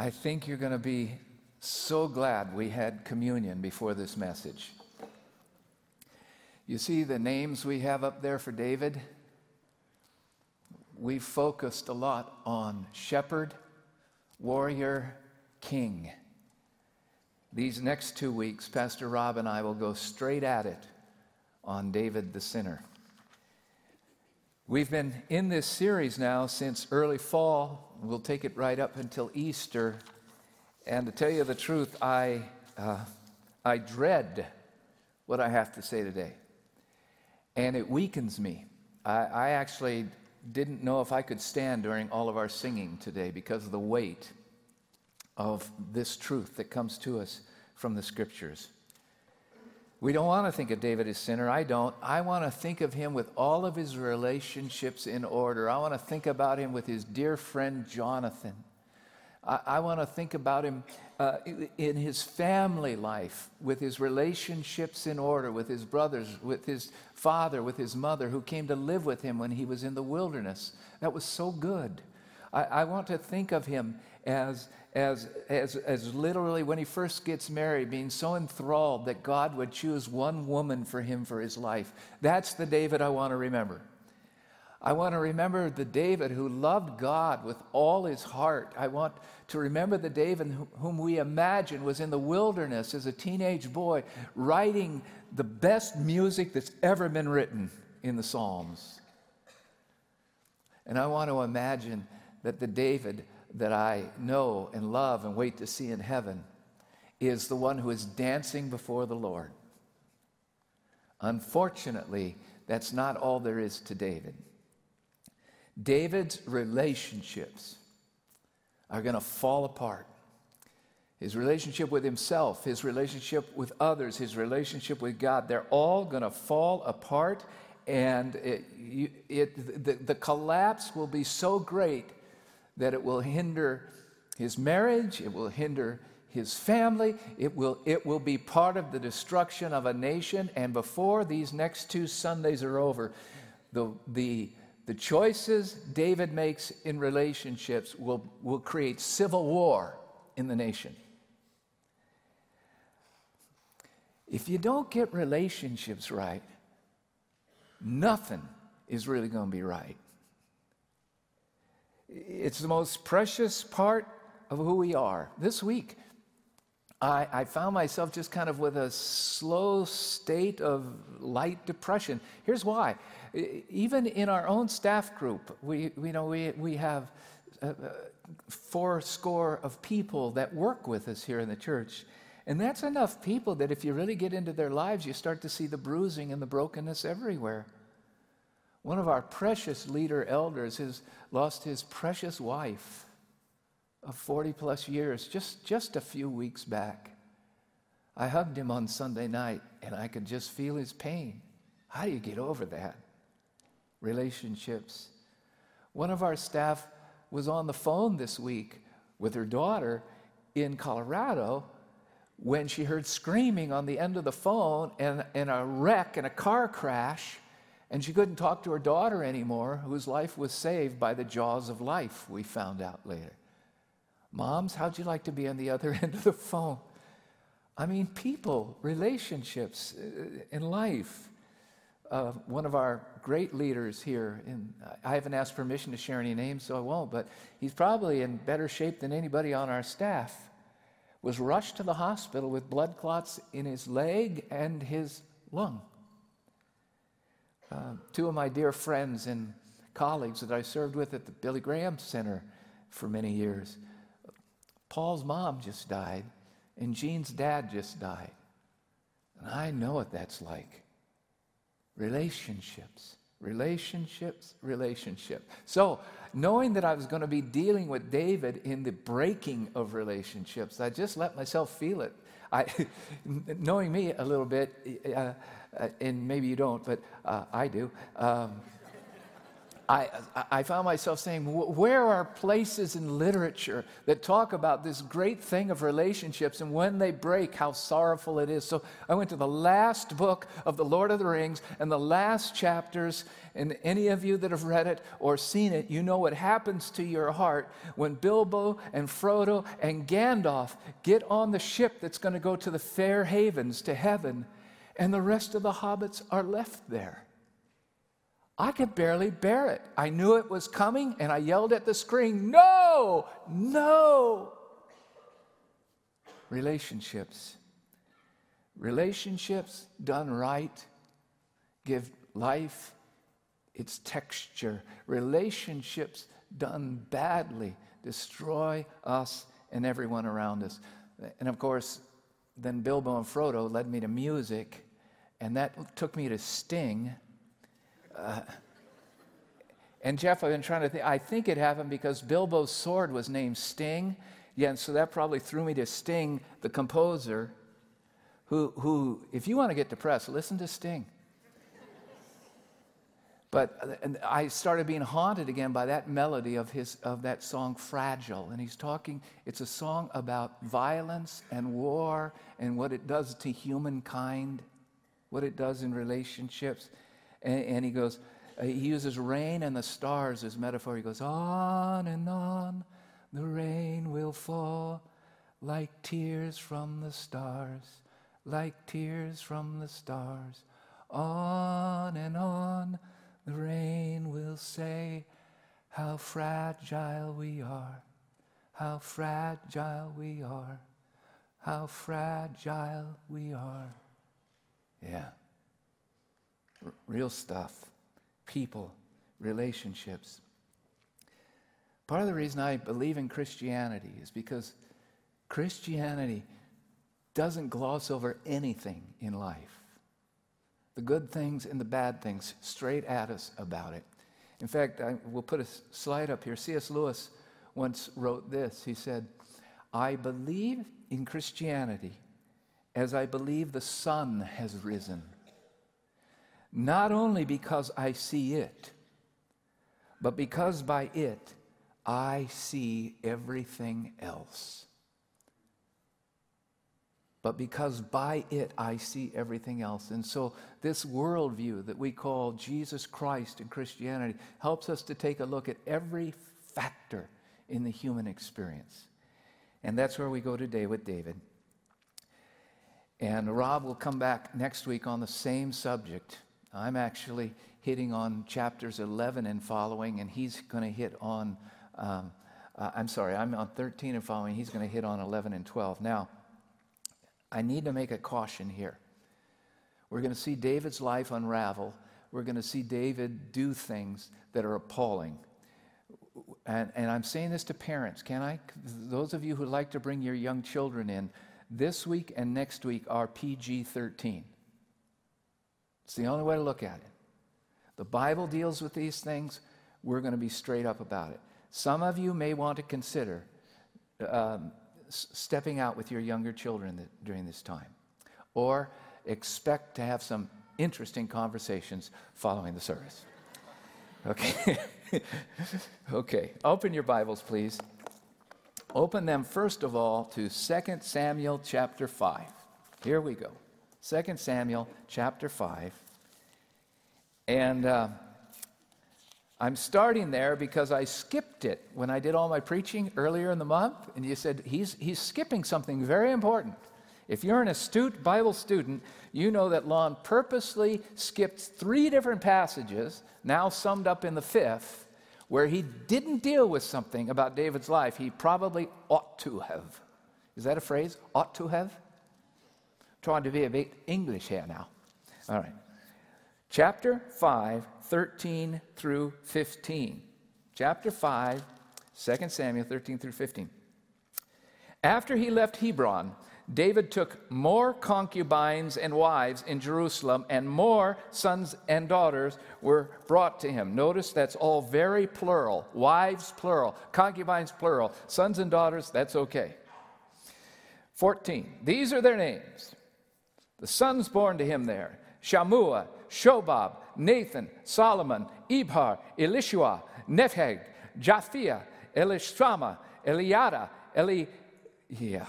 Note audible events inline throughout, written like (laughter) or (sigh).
I think you're going to be so glad we had communion before this message. You see the names we have up there for David? We focused a lot on shepherd, warrior, king. These next two weeks, Pastor Rob and I will go straight at it on David the sinner. We've been in this series now since early fall. We'll take it right up until Easter. And to tell you the truth, I, uh, I dread what I have to say today. And it weakens me. I, I actually didn't know if I could stand during all of our singing today because of the weight of this truth that comes to us from the scriptures. We don't want to think of David as sinner. I don't. I want to think of him with all of his relationships in order. I want to think about him with his dear friend Jonathan. I, I want to think about him uh, in his family life, with his relationships in order, with his brothers, with his father, with his mother, who came to live with him when he was in the wilderness. That was so good. I, I want to think of him as as, as, as literally when he first gets married, being so enthralled that God would choose one woman for him for his life. That's the David I want to remember. I want to remember the David who loved God with all his heart. I want to remember the David whom we imagine was in the wilderness as a teenage boy, writing the best music that's ever been written in the Psalms. And I want to imagine that the David that I know and love and wait to see in heaven is the one who is dancing before the Lord. Unfortunately, that's not all there is to David. David's relationships are going to fall apart. His relationship with himself, his relationship with others, his relationship with God, they're all going to fall apart, and it, it, the, the collapse will be so great that it will hinder his marriage, it will hinder his family, it will, it will be part of the destruction of a nation. And before these next two Sundays are over, the, the, the choices David makes in relationships will, will create civil war in the nation. If you don't get relationships right, nothing is really going to be right. It's the most precious part of who we are. This week, I, I, found myself just kind of with a slow state of light depression. Here's why. Even in our own staff group, we, we know we, we have uh, uh, four score of people that work with us here in the church. And that's enough people that if you really get into their lives, you start to see the bruising and the brokenness everywhere. One of our precious leader elders has lost his precious wife of 40 plus years just, just a few weeks back. I hugged him on Sunday night and I could just feel his pain. How do you get over that? Relationships. One of our staff was on the phone this week with her daughter in Colorado when she heard screaming on the end of the phone and, and a wreck and a car crash and she couldn't talk to her daughter anymore, whose life was saved by the jaws of life, we found out later. Moms, how'd you like to be on the other (laughs) end of the phone? I mean, people, relationships uh, in life. Uh, one of our great leaders here, in, I haven't asked permission to share any names, so I won't, but he's probably in better shape than anybody on our staff, was rushed to the hospital with blood clots in his leg and his lung. Uh, two of my dear friends and colleagues that I served with at the Billy Graham Center for many years. Paul's mom just died, and Jean's dad just died. And I know what that's like. Relationships, relationships, relationship. So, knowing that I was going to be dealing with David in the breaking of relationships, I just let myself feel it. I, (laughs) knowing me a little bit, uh, uh, and maybe you don't, but uh, I do. Um, I, I found myself saying, where are places in literature that talk about this great thing of relationships and when they break, how sorrowful it is? So I went to the last book of The Lord of the Rings and the last chapters. And any of you that have read it or seen it, you know what happens to your heart when Bilbo and Frodo and Gandalf get on the ship that's going to go to the fair havens, to heaven, and the rest of the hobbits are left there. I could barely bear it. I knew it was coming and I yelled at the screen, No, no. Relationships. Relationships done right give life its texture. Relationships done badly destroy us and everyone around us. And of course, then Bilbo and Frodo led me to music, and that took me to Sting uh, and Jeff, I've been trying to think. I think it happened because Bilbo's sword was named Sting. Yeah, and so that probably threw me to Sting, the composer, who, who if you want to get depressed, listen to Sting. But I started being haunted again by that melody of, his, of that song, Fragile. And he's talking, it's a song about violence and war and what it does to humankind, what it does in relationships. And, and he goes, uh, he uses rain and the stars as metaphor. He goes, on and on, the rain will fall like tears from the stars, like tears from the stars. On and on, the rain will say, How fragile we are, how fragile we are, how fragile we are. Yeah real stuff, people, relationships. Part of the reason I believe in Christianity is because Christianity doesn't gloss over anything in life. The good things and the bad things straight at us about it. In fact, I will put a slide up here. C.S. Lewis once wrote this. He said, I believe in Christianity as I believe the sun has risen not only because I see it, but because by it I see everything else. But because by it I see everything else. And so, this worldview that we call Jesus Christ and Christianity helps us to take a look at every factor in the human experience. And that's where we go today with David. And Rob will come back next week on the same subject. I'm actually hitting on chapters 11 and following, and he's going to hit on, um, uh, I'm sorry, I'm on 13 and following. He's going to hit on 11 and 12. Now, I need to make a caution here. We're going to see David's life unravel. We're going to see David do things that are appalling. And, and I'm saying this to parents, can I? Those of you who like to bring your young children in, this week and next week are PG 13. It's the only way to look at it. The Bible deals with these things. We're going to be straight up about it. Some of you may want to consider um, stepping out with your younger children during this time, or expect to have some interesting conversations following the service. Okay. (laughs) okay. Open your Bibles, please. Open them first of all to 2 Samuel chapter 5. Here we go. 2 Samuel chapter 5. And uh, I'm starting there because I skipped it when I did all my preaching earlier in the month. And you said, he's, he's skipping something very important. If you're an astute Bible student, you know that Lon purposely skipped three different passages, now summed up in the fifth, where he didn't deal with something about David's life he probably ought to have. Is that a phrase? Ought to have? trying to be a bit English here now. All right. Chapter 5, 13 through 15. Chapter 5, 2 Samuel 13 through 15. After he left Hebron, David took more concubines and wives in Jerusalem, and more sons and daughters were brought to him. Notice that's all very plural. Wives, plural. Concubines, plural. Sons and daughters, that's okay. 14. These are their names the sons born to him there Shammua, Shobab, Nathan, Solomon, Ibhar, Elishua, Nepheg, Japhia, Elishama, Eliada, Eli, yeah,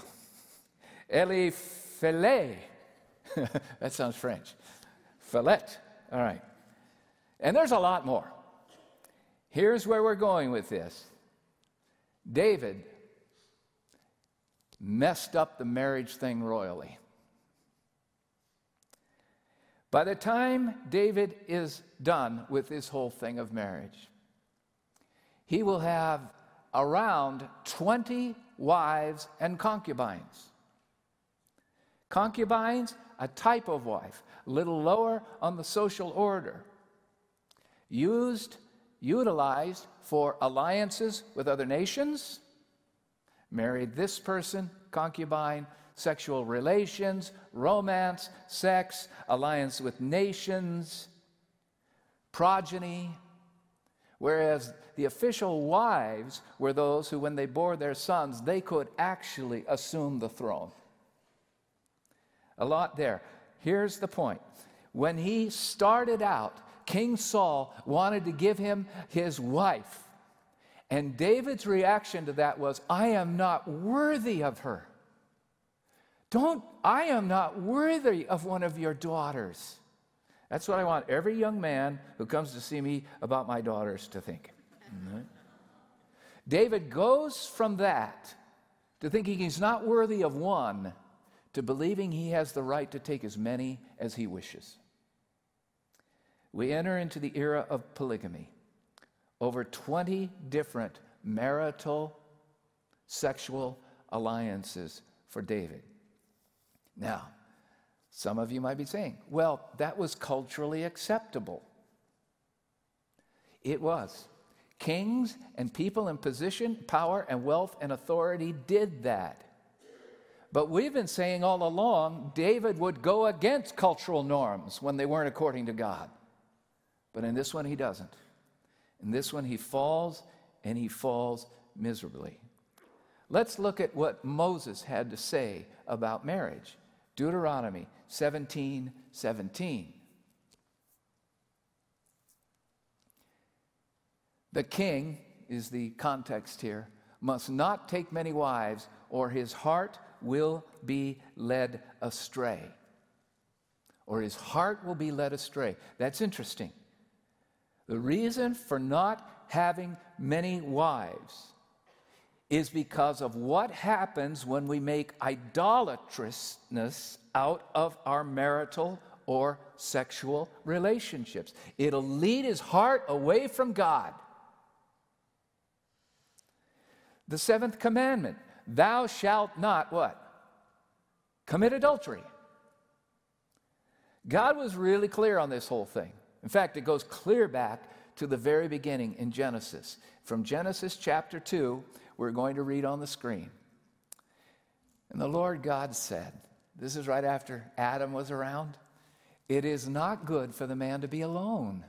Eliphele. (laughs) that sounds French. Philet. All right. And there's a lot more. Here's where we're going with this David messed up the marriage thing royally. By the time David is done with this whole thing of marriage, he will have around 20 wives and concubines. Concubines, a type of wife, a little lower on the social order, used, utilized for alliances with other nations, married this person, concubine, sexual relations, romance, sex, alliance with nations, progeny. Whereas the official wives were those who, when they bore their sons, they could actually assume the throne. A lot there. Here's the point. When he started out, King Saul wanted to give him his wife. And David's reaction to that was, I am not worthy of her. Don't, I am not worthy of one of your daughters. That's what I want every young man who comes to see me about my daughters to think. Mm-hmm. David goes from that to thinking he's not worthy of one to believing he has the right to take as many as he wishes. We enter into the era of polygamy. Over 20 different marital sexual alliances for David. Now, some of you might be saying, well, that was culturally acceptable. It was. Kings and people in position, power, and wealth and authority did that. But we've been saying all along David would go against cultural norms when they weren't according to God. But in this one, he doesn't. In this one, he falls and he falls miserably. Let's look at what Moses had to say about marriage. Deuteronomy 17 17. The king is the context here, must not take many wives, or his heart will be led astray. Or his heart will be led astray. That's interesting. The reason for not having many wives is because of what happens when we make idolatrousness out of our marital or sexual relationships. It'll lead his heart away from God. The seventh commandment thou shalt not what? Commit adultery. God was really clear on this whole thing. In fact, it goes clear back to the very beginning in Genesis. From Genesis chapter 2, we're going to read on the screen. And the Lord God said, This is right after Adam was around. It is not good for the man to be alone.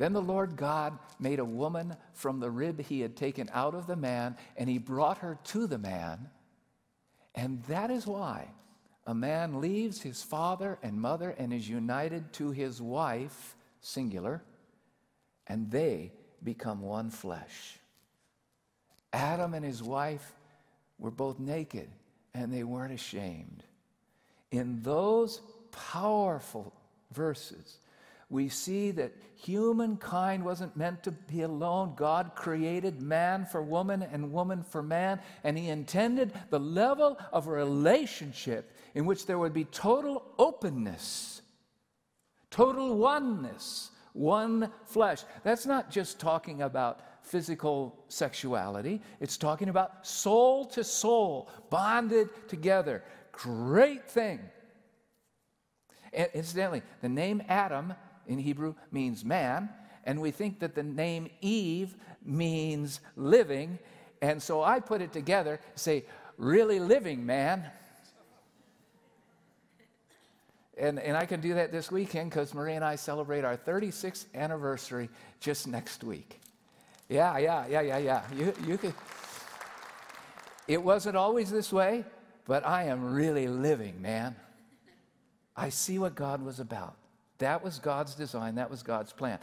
Then the Lord God made a woman from the rib he had taken out of the man, and he brought her to the man. And that is why a man leaves his father and mother and is united to his wife, singular, and they become one flesh. Adam and his wife were both naked and they weren't ashamed. In those powerful verses, we see that humankind wasn't meant to be alone. God created man for woman and woman for man, and He intended the level of relationship in which there would be total openness, total oneness, one flesh. That's not just talking about physical sexuality, it's talking about soul to soul, bonded together. Great thing. Incidentally, the name Adam in Hebrew means man, and we think that the name Eve means living. And so I put it together, say, really living man. And, and I can do that this weekend because Marie and I celebrate our 36th anniversary just next week. Yeah, yeah, yeah, yeah, yeah. You, you could. It wasn't always this way, but I am really living, man. I see what God was about. That was God's design, that was God's plan.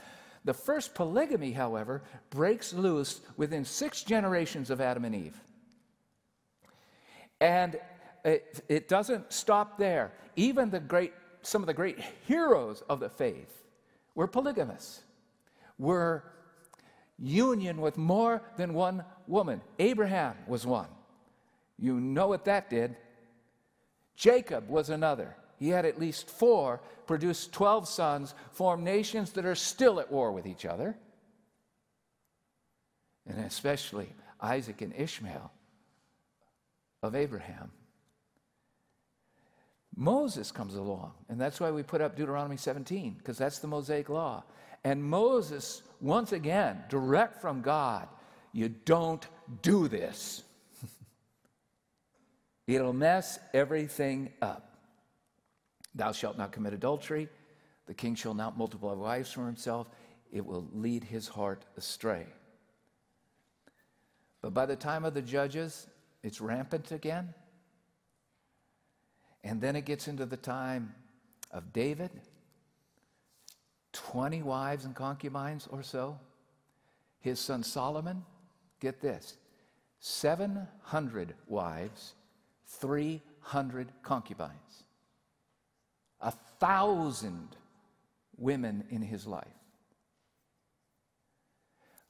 The first polygamy, however, breaks loose within six generations of Adam and Eve. And it, it, doesn't stop there. Even the great, some of the great heroes of the faith were polygamous, were union with more than one woman. Abraham was one. You know what that did. Jacob was another. He had at least four, produced 12 sons, formed nations that are still at war with each other. And especially Isaac and Ishmael of Abraham. Moses comes along, and that's why we put up Deuteronomy 17, because that's the Mosaic law. And Moses, once again, direct from God, you don't do this. (laughs) It'll mess everything up. Thou shalt not commit adultery. The king shall not multiply wives for himself. It will lead his heart astray. But by the time of the judges, it's rampant again. And then it gets into the time of David 20 wives and concubines or so. His son Solomon, get this 700 wives, 300 concubines, a thousand women in his life.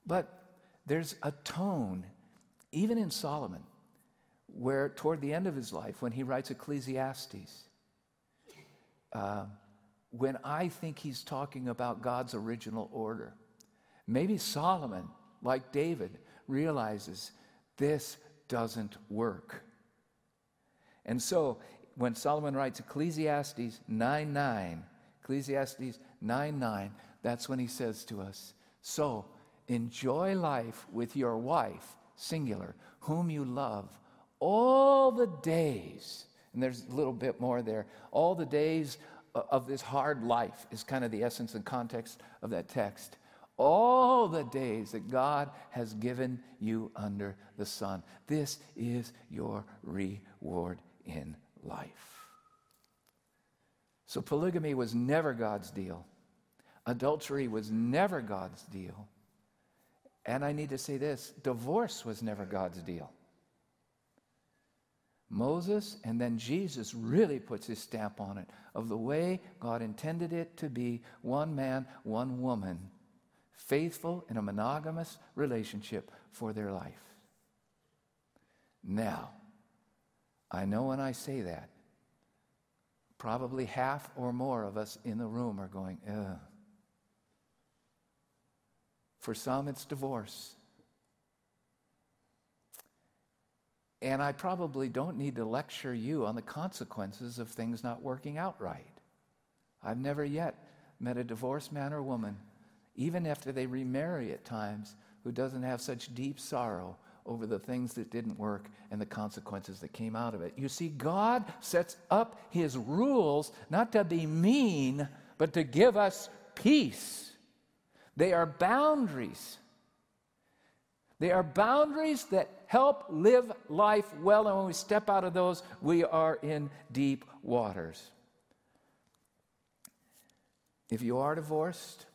But there's a tone, even in Solomon, where toward the end of his life, when he writes Ecclesiastes, uh, when I think he's talking about God's original order, maybe Solomon, like David, realizes this doesn't work. And so when Solomon writes Ecclesiastes 9 9, Ecclesiastes 9 9, that's when he says to us, So enjoy life with your wife, singular, whom you love all the days, and there's a little bit more there, all the days of this hard life is kind of the essence and context of that text. All the days that God has given you under the sun. This is your reward in life. So, polygamy was never God's deal. Adultery was never God's deal. And I need to say this divorce was never God's deal. Moses and then Jesus really puts his stamp on it of the way God intended it to be one man, one woman, faithful in a monogamous relationship for their life. Now, I know when I say that, probably half or more of us in the room are going, ugh. For some, it's divorce. And I probably don't need to lecture you on the consequences of things not working out right. I've never yet met a divorced man or woman, even after they remarry at times, who doesn't have such deep sorrow over the things that didn't work and the consequences that came out of it. You see, God sets up his rules not to be mean, but to give us peace. They are boundaries. They are boundaries that help live life well, and when we step out of those, we are in deep waters. If you are divorced,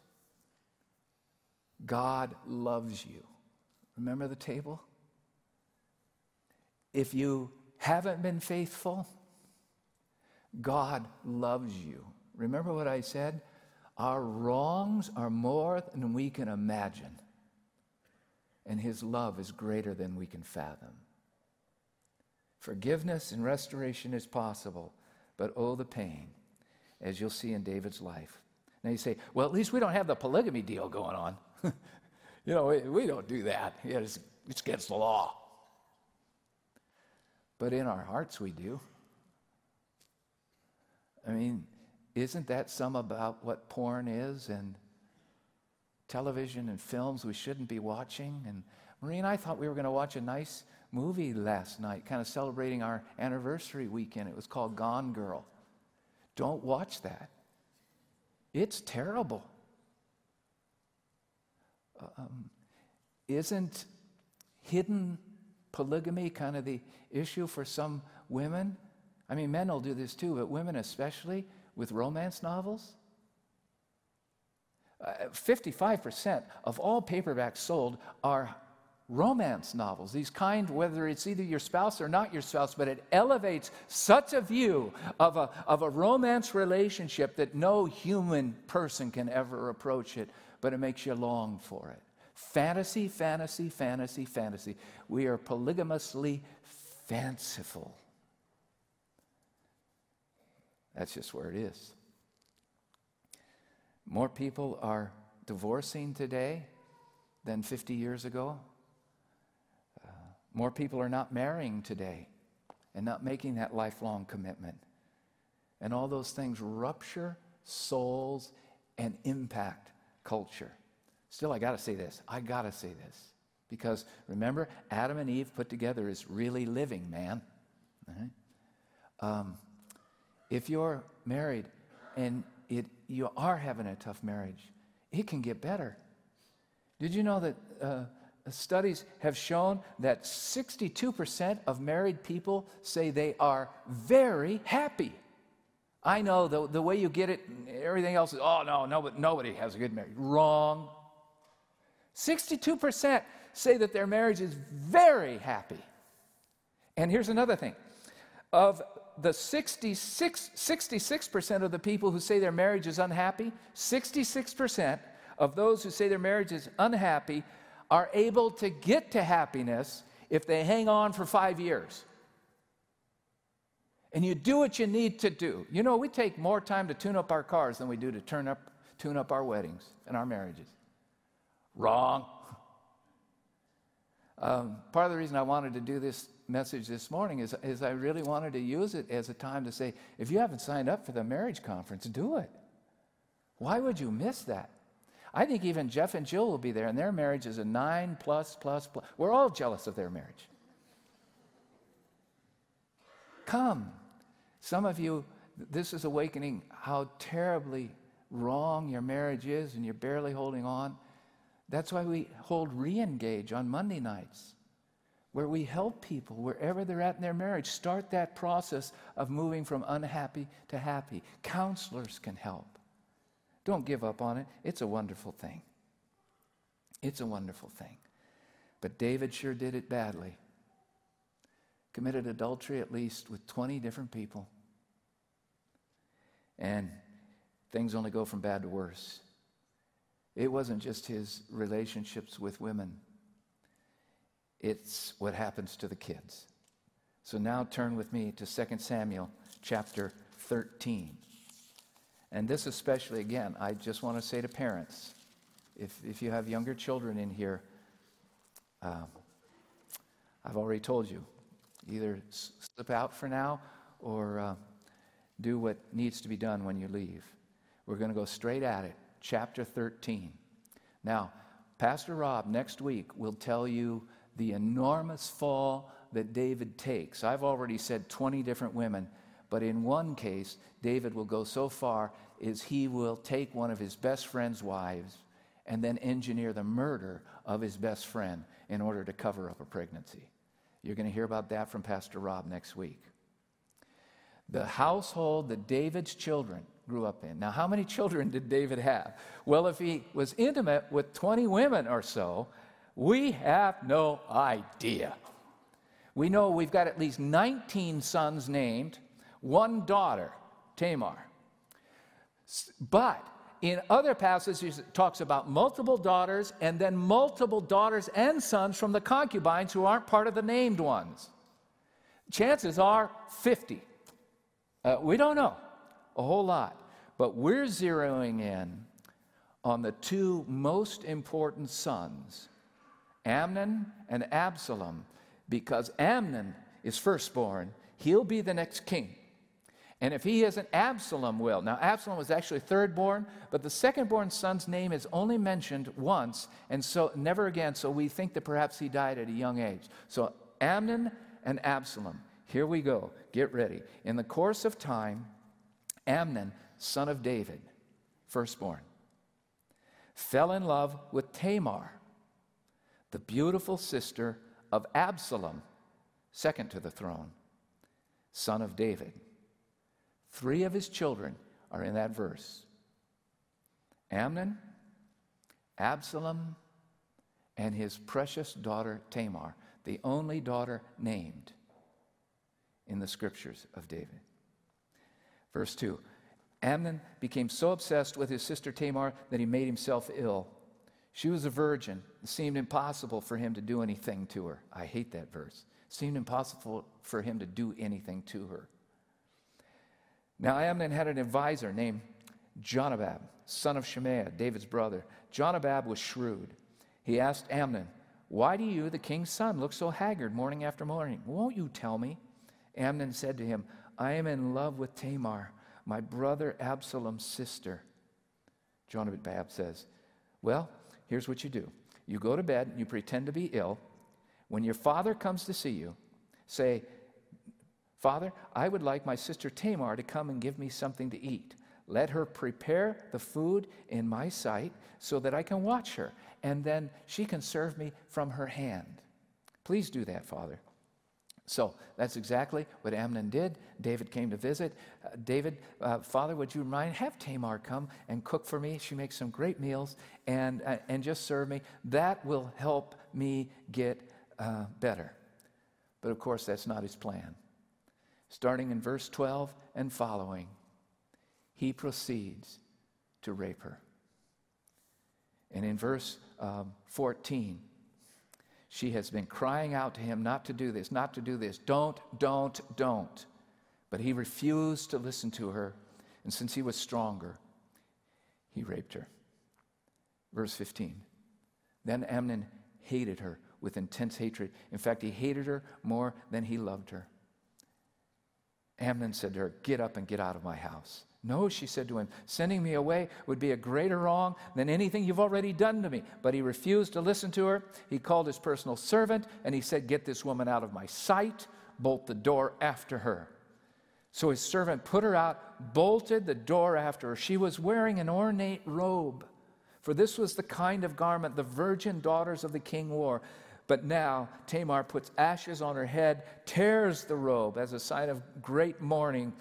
God loves you. Remember the table? If you haven't been faithful, God loves you. Remember what I said? Our wrongs are more than we can imagine and his love is greater than we can fathom. Forgiveness and restoration is possible, but oh, the pain, as you'll see in David's life. Now you say, well, at least we don't have the polygamy deal going on. (laughs) you know, we, we, don't do that. Yeah, it's, it's against the law. But in our hearts, we do. I mean, isn't that some about what porn is and television and films we shouldn't be watching. And Marie and I thought we were going to watch a nice movie last night, kind of celebrating our anniversary weekend. It was called Gone Girl. Don't watch that. It's terrible. Um, isn't hidden polygamy kind of the issue for some women? I mean, men will do this too, but women especially with romance novels. Uh, 55% of all paperbacks sold are romance novels, these kind, whether it's either your spouse or not your spouse, but it elevates such a view of a, of a romance relationship that no human person can ever approach it, but it makes you long for it. Fantasy, fantasy, fantasy, fantasy. We are polygamously fanciful. That's just where it is. More people are divorcing today than 50 years ago. Uh, more people are not marrying today and not making that lifelong commitment. And all those things rupture souls and impact culture. Still, I got to say this. I got to say this. Because remember, Adam and Eve put together is really living, man. Right? Um, if you're married and it, you are having a tough marriage, it can get better. Did you know that uh, studies have shown that 62% of married people say they are very happy? I know the, the way you get it, everything else is, oh, no, nobody, nobody has a good marriage. Wrong. 62% say that their marriage is very happy. And here's another thing of the 66, 66% of the people who say their marriage is unhappy, 66% of those who say their marriage is unhappy are able to get to happiness if they hang on for five years. And you do what you need to do. You know, we take more time to tune up our cars than we do to turn up, tune up our weddings and our marriages. Wrong. Um, part of the reason I wanted to do this message this morning is, is I really wanted to use it as a time to say, if you haven't signed up for the marriage conference, do it. Why would you miss that? I think even Jeff and Jill will be there, and their marriage is a nine plus, plus, plus. We're all jealous of their marriage. Come. Some of you, this is awakening how terribly wrong your marriage is, and you're barely holding on. That's why we hold re engage on Monday nights where we help people wherever they're at in their marriage start that process of moving from unhappy to happy. Counselors can help. Don't give up on it. It's a wonderful thing. It's a wonderful thing. But David sure did it badly. Committed adultery at least with 20 different people. And things only go from bad to worse. It wasn't just his relationships with women it's what happens to the kids. So now turn with me to 2 Samuel chapter 13. And this, especially, again, I just want to say to parents if, if you have younger children in here, um, I've already told you either slip out for now or uh, do what needs to be done when you leave. We're going to go straight at it. Chapter 13. Now, Pastor Rob next week will tell you the enormous fall that David takes. I've already said 20 different women, but in one case, David will go so far as he will take one of his best friend's wives and then engineer the murder of his best friend in order to cover up a pregnancy. You're going to hear about that from Pastor Rob next week. The household that David's children grew up in. Now, how many children did David have? Well, if he was intimate with 20 women or so, we have no idea. We know we've got at least 19 sons named, one daughter, Tamar. But in other passages, it talks about multiple daughters and then multiple daughters and sons from the concubines who aren't part of the named ones. Chances are 50. Uh, we don't know a whole lot, but we're zeroing in on the two most important sons Amnon and Absalom, because Amnon is firstborn, he'll be the next king. And if he isn't, Absalom will. Now, Absalom was actually thirdborn, but the secondborn son's name is only mentioned once, and so never again. So we think that perhaps he died at a young age. So Amnon and Absalom. Here we go. Get ready. In the course of time, Amnon, son of David, firstborn, fell in love with Tamar the beautiful sister of Absalom, second to the throne, son of David. Three of his children are in that verse Amnon, Absalom and his precious daughter Tamar, the only daughter named in the scriptures of David. Verse 2 Amnon became so obsessed with his sister Tamar that he made himself ill. She was a virgin. It seemed impossible for him to do anything to her. I hate that verse. It seemed impossible for him to do anything to her. Now, Amnon had an advisor named Jonadab, son of Shimeah, David's brother. Jonadab was shrewd. He asked Amnon, Why do you, the king's son, look so haggard morning after morning? Won't you tell me? Amnon said to him, I am in love with Tamar, my brother Absalom's sister. Jonadab says, Well, here's what you do you go to bed, you pretend to be ill. When your father comes to see you, say, Father, I would like my sister Tamar to come and give me something to eat. Let her prepare the food in my sight so that I can watch her, and then she can serve me from her hand. Please do that, Father. So that's exactly what Amnon did. David came to visit. Uh, David, uh, Father, would you mind? Have Tamar come and cook for me. She makes some great meals and, uh, and just serve me. That will help me get uh, better. But of course, that's not his plan. Starting in verse 12 and following, he proceeds to rape her. And in verse um, 14, she has been crying out to him not to do this, not to do this. Don't, don't, don't. But he refused to listen to her. And since he was stronger, he raped her. Verse 15. Then Amnon hated her with intense hatred. In fact, he hated her more than he loved her. Amnon said to her, Get up and get out of my house. No, she said to him, sending me away would be a greater wrong than anything you've already done to me. But he refused to listen to her. He called his personal servant and he said, Get this woman out of my sight, bolt the door after her. So his servant put her out, bolted the door after her. She was wearing an ornate robe, for this was the kind of garment the virgin daughters of the king wore. But now Tamar puts ashes on her head, tears the robe as a sign of great mourning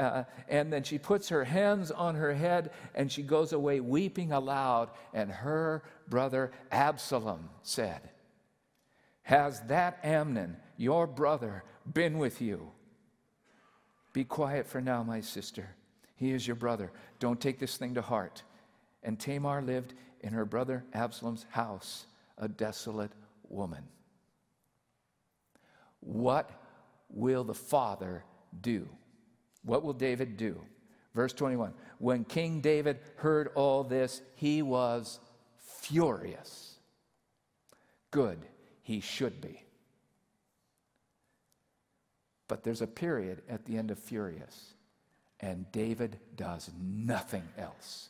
uh, and then she puts her hands on her head and she goes away weeping aloud. And her brother Absalom said, Has that Amnon, your brother, been with you? Be quiet for now, my sister. He is your brother. Don't take this thing to heart. And Tamar lived in her brother Absalom's house, a desolate woman. What will the father do? What will David do? Verse 21 When King David heard all this, he was furious. Good, he should be. But there's a period at the end of furious, and David does nothing else.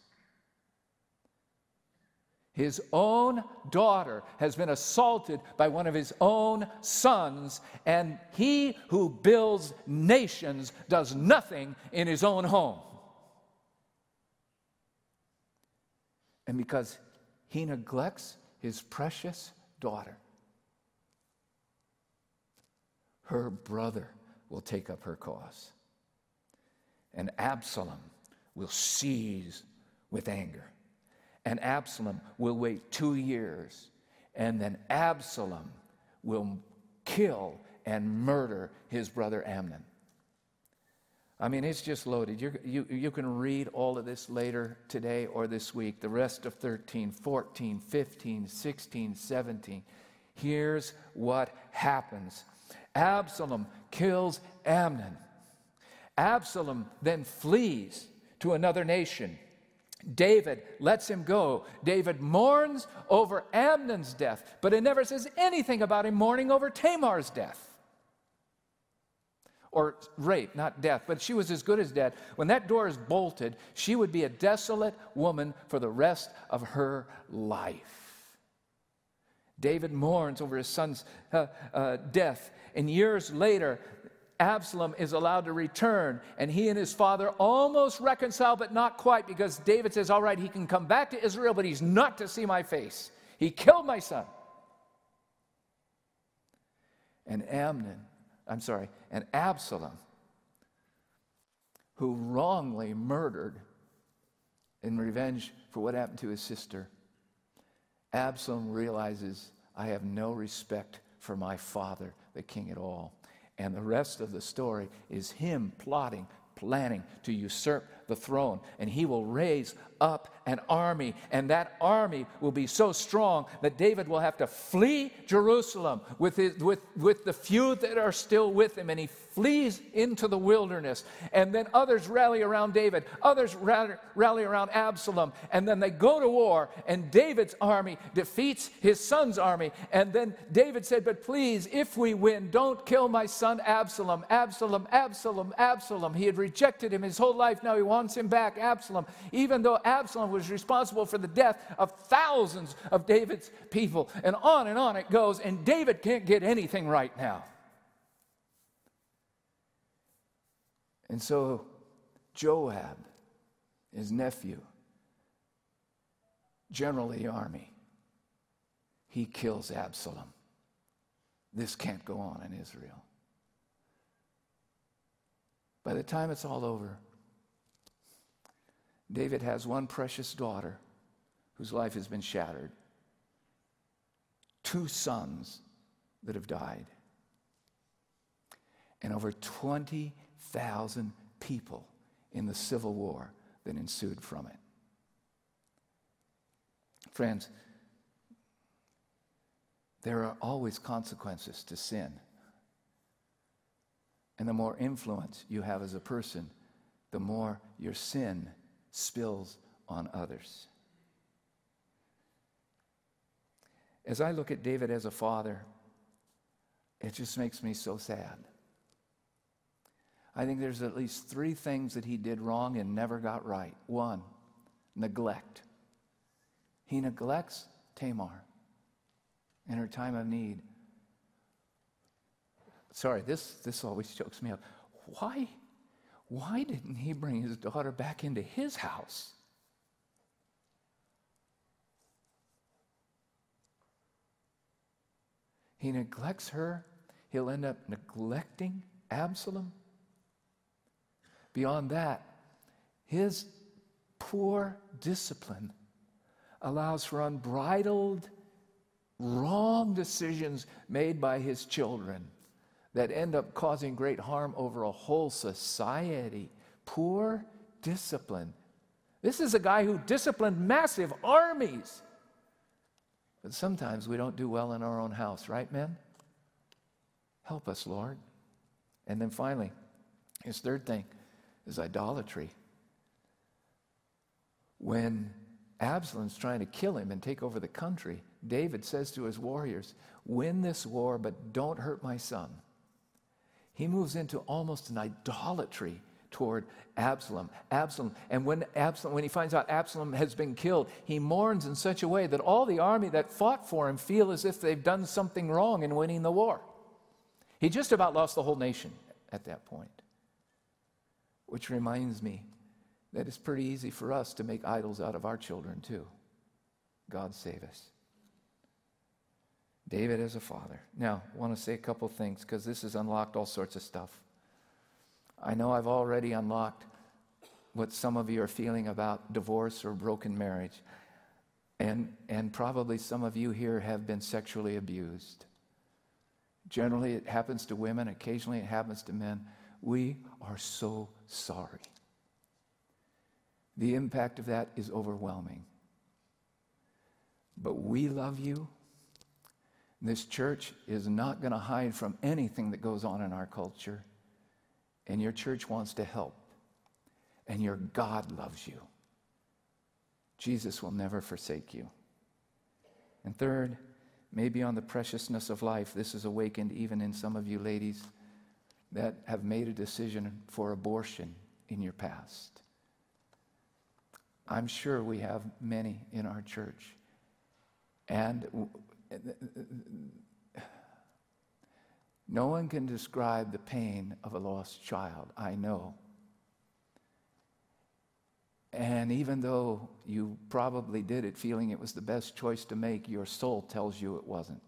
His own daughter has been assaulted by one of his own sons, and he who builds nations does nothing in his own home. And because he neglects his precious daughter, her brother will take up her cause. And Absalom will seize with anger and Absalom will wait two years, and then Absalom will kill and murder his brother Amnon. I mean, it's just loaded. You're, you you, can read all of this later today or this week, the rest of 13, 14, 15, 16, 17. Here's what happens Absalom kills Amnon. Absalom then flees to another nation. David lets him go. David mourns over Amnon's death, but it never says anything about him mourning over Tamar's death. Or rape, not death, but she was as good as dead. When that door is bolted, she would be a desolate woman for the rest of her life. David mourns over his son's uh, uh, death, and years later, Absalom is allowed to return, and he and his father almost reconcile, but not quite, because David says, All right, he can come back to Israel, but he's not to see my face. He killed my son. And Amnon, I'm sorry, and Absalom, who wrongly murdered in revenge for what happened to his sister, Absalom realizes, I have no respect for my father, the king, at all. And the rest of the story is him plotting, planning to usurp the throne. And he will raise up an army, and that army will be so strong that David will have to flee Jerusalem with, his, with, with the few that are still with him. And he flees into the wilderness. And then others rally around David, others rally around Absalom. And then they go to war, and David's army defeats his son's army. And then David said, But please, if we win, don't kill my son Absalom. Absalom, Absalom, Absalom. He had rejected him his whole life. Now he wants him back, Absalom. Even though Absalom was responsible for the death of thousands of David's people. And on and on it goes. And David can't get anything right now. And so Joab, his nephew, general of the army, he kills Absalom. This can't go on in Israel. By the time it's all over, David has one precious daughter whose life has been shattered, two sons that have died, and over 20,000 people in the civil war that ensued from it. Friends, there are always consequences to sin. And the more influence you have as a person, the more your sin spills on others. As I look at David as a father, it just makes me so sad. I think there's at least three things that he did wrong and never got right. One, neglect. He neglects Tamar in her time of need. Sorry, this, this always (laughs) chokes me up. Why why didn't he bring his daughter back into his house? He neglects her, he'll end up neglecting Absalom. Beyond that, his poor discipline allows for unbridled, wrong decisions made by his children that end up causing great harm over a whole society. Poor discipline. This is a guy who disciplined massive armies. But sometimes we don't do well in our own house, right, men? Help us, Lord. And then finally, his third thing is idolatry. When Absalom's trying to kill him and take over the country, David says to his warriors, Win this war, but don't hurt my son he moves into almost an idolatry toward Absalom. Absalom, and when Absalom, when he finds out Absalom has been killed, he mourns in such a way that all the army that fought for him feel as if they've done something wrong in winning the war. He just about lost the whole nation at that point. Which reminds me that it's pretty easy for us to make idols out of our children, too. God save us. David as a father. Now, I want to say a couple things because this has unlocked all sorts of stuff. I know I've already unlocked what some of you are feeling about divorce or broken marriage. And, and probably some of you here have been sexually abused. Generally, it happens to women, occasionally, it happens to men. We are so sorry. The impact of that is overwhelming. But we love you this church is not going to hide from anything that goes on in our culture. And your church wants to help. And your God loves you. Jesus will never forsake you. And third, maybe on the preciousness of life, this is awakened even in some of you ladies that have made a decision for abortion in your past. I'm sure we have many in our church. And no one can describe the pain of a lost child. I know. And even though you probably did it feeling it was the best choice to make, your soul tells you it wasn't.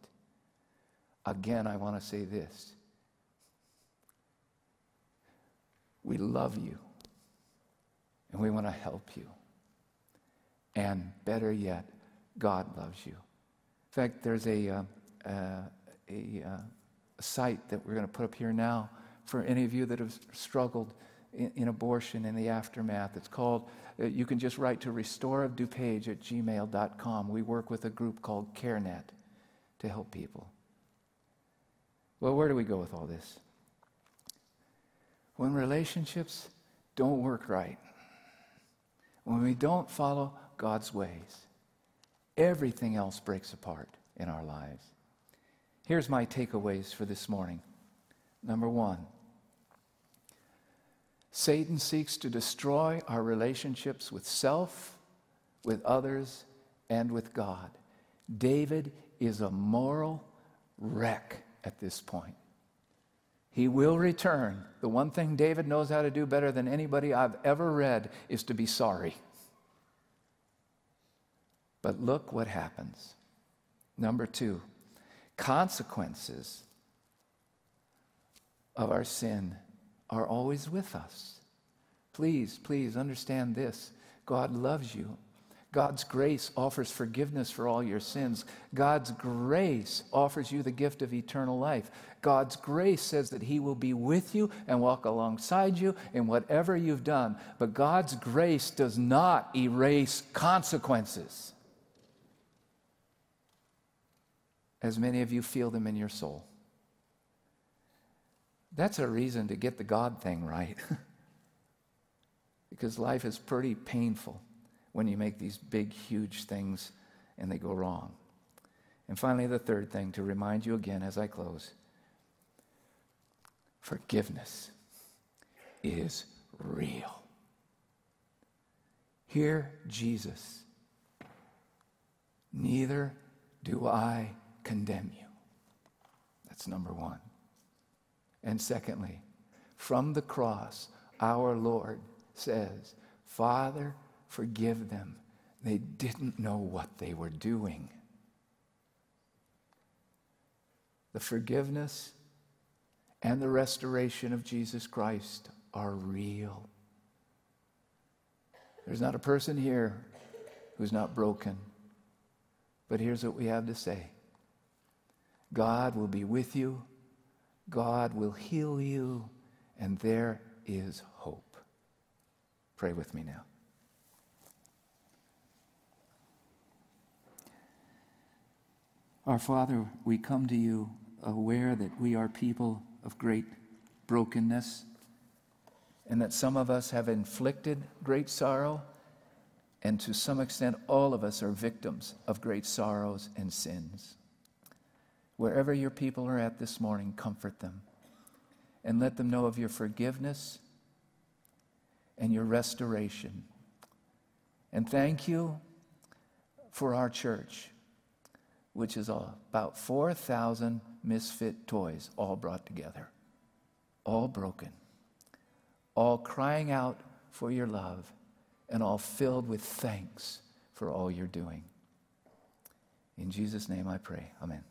Again, I want to say this we love you, and we want to help you. And better yet, God loves you fact, there's a, uh, uh, a, uh, a, site that we're going to put up here now for any of you that have struggled in, in abortion in the aftermath. It's called, uh, you can just write to restoreofdupage at gmail.com. We work with a group called CareNet to help people. Well, where do we go with all this? When relationships don't work right, when we don't follow God's ways, everything else breaks apart in our lives. Here's my takeaways for this morning. Number one, Satan seeks to destroy our relationships with self, with others, and with God. David is a moral wreck at this point. He will return. The one thing David knows how to do better than anybody I've ever read is to be sorry. But look what happens. Number two, consequences of our sin are always with us. Please, please understand this. God loves you. God's grace offers forgiveness for all your sins. God's grace offers you the gift of eternal life. God's grace says that He will be with you and walk alongside you in whatever you've done. But God's grace does not erase consequences. As many of you feel them in your soul. That's a reason to get the God thing right. (laughs) because life is pretty painful when you make these big, huge things and they go wrong. And finally, the third thing to remind you again as I close forgiveness is real. Hear Jesus. Neither do I condemn you. That's number one. And secondly, from the cross, our Lord says, Father, Forgive them. They didn't know what they were doing. The forgiveness and the restoration of Jesus Christ are real. There's not a person here who's not broken. But here's what we have to say God will be with you, God will heal you, and there is hope. Pray with me now. Our Father, we come to you aware that we are people of great brokenness and that some of us have inflicted great sorrow, and to some extent, all of us are victims of great sorrows and sins. Wherever your people are at this morning, comfort them and let them know of your forgiveness and your restoration. And thank you for our church which is about 4,000 misfit toys all brought together, all broken, all crying out for your love, and all filled with thanks for all you're doing. In Jesus' name I pray. Amen.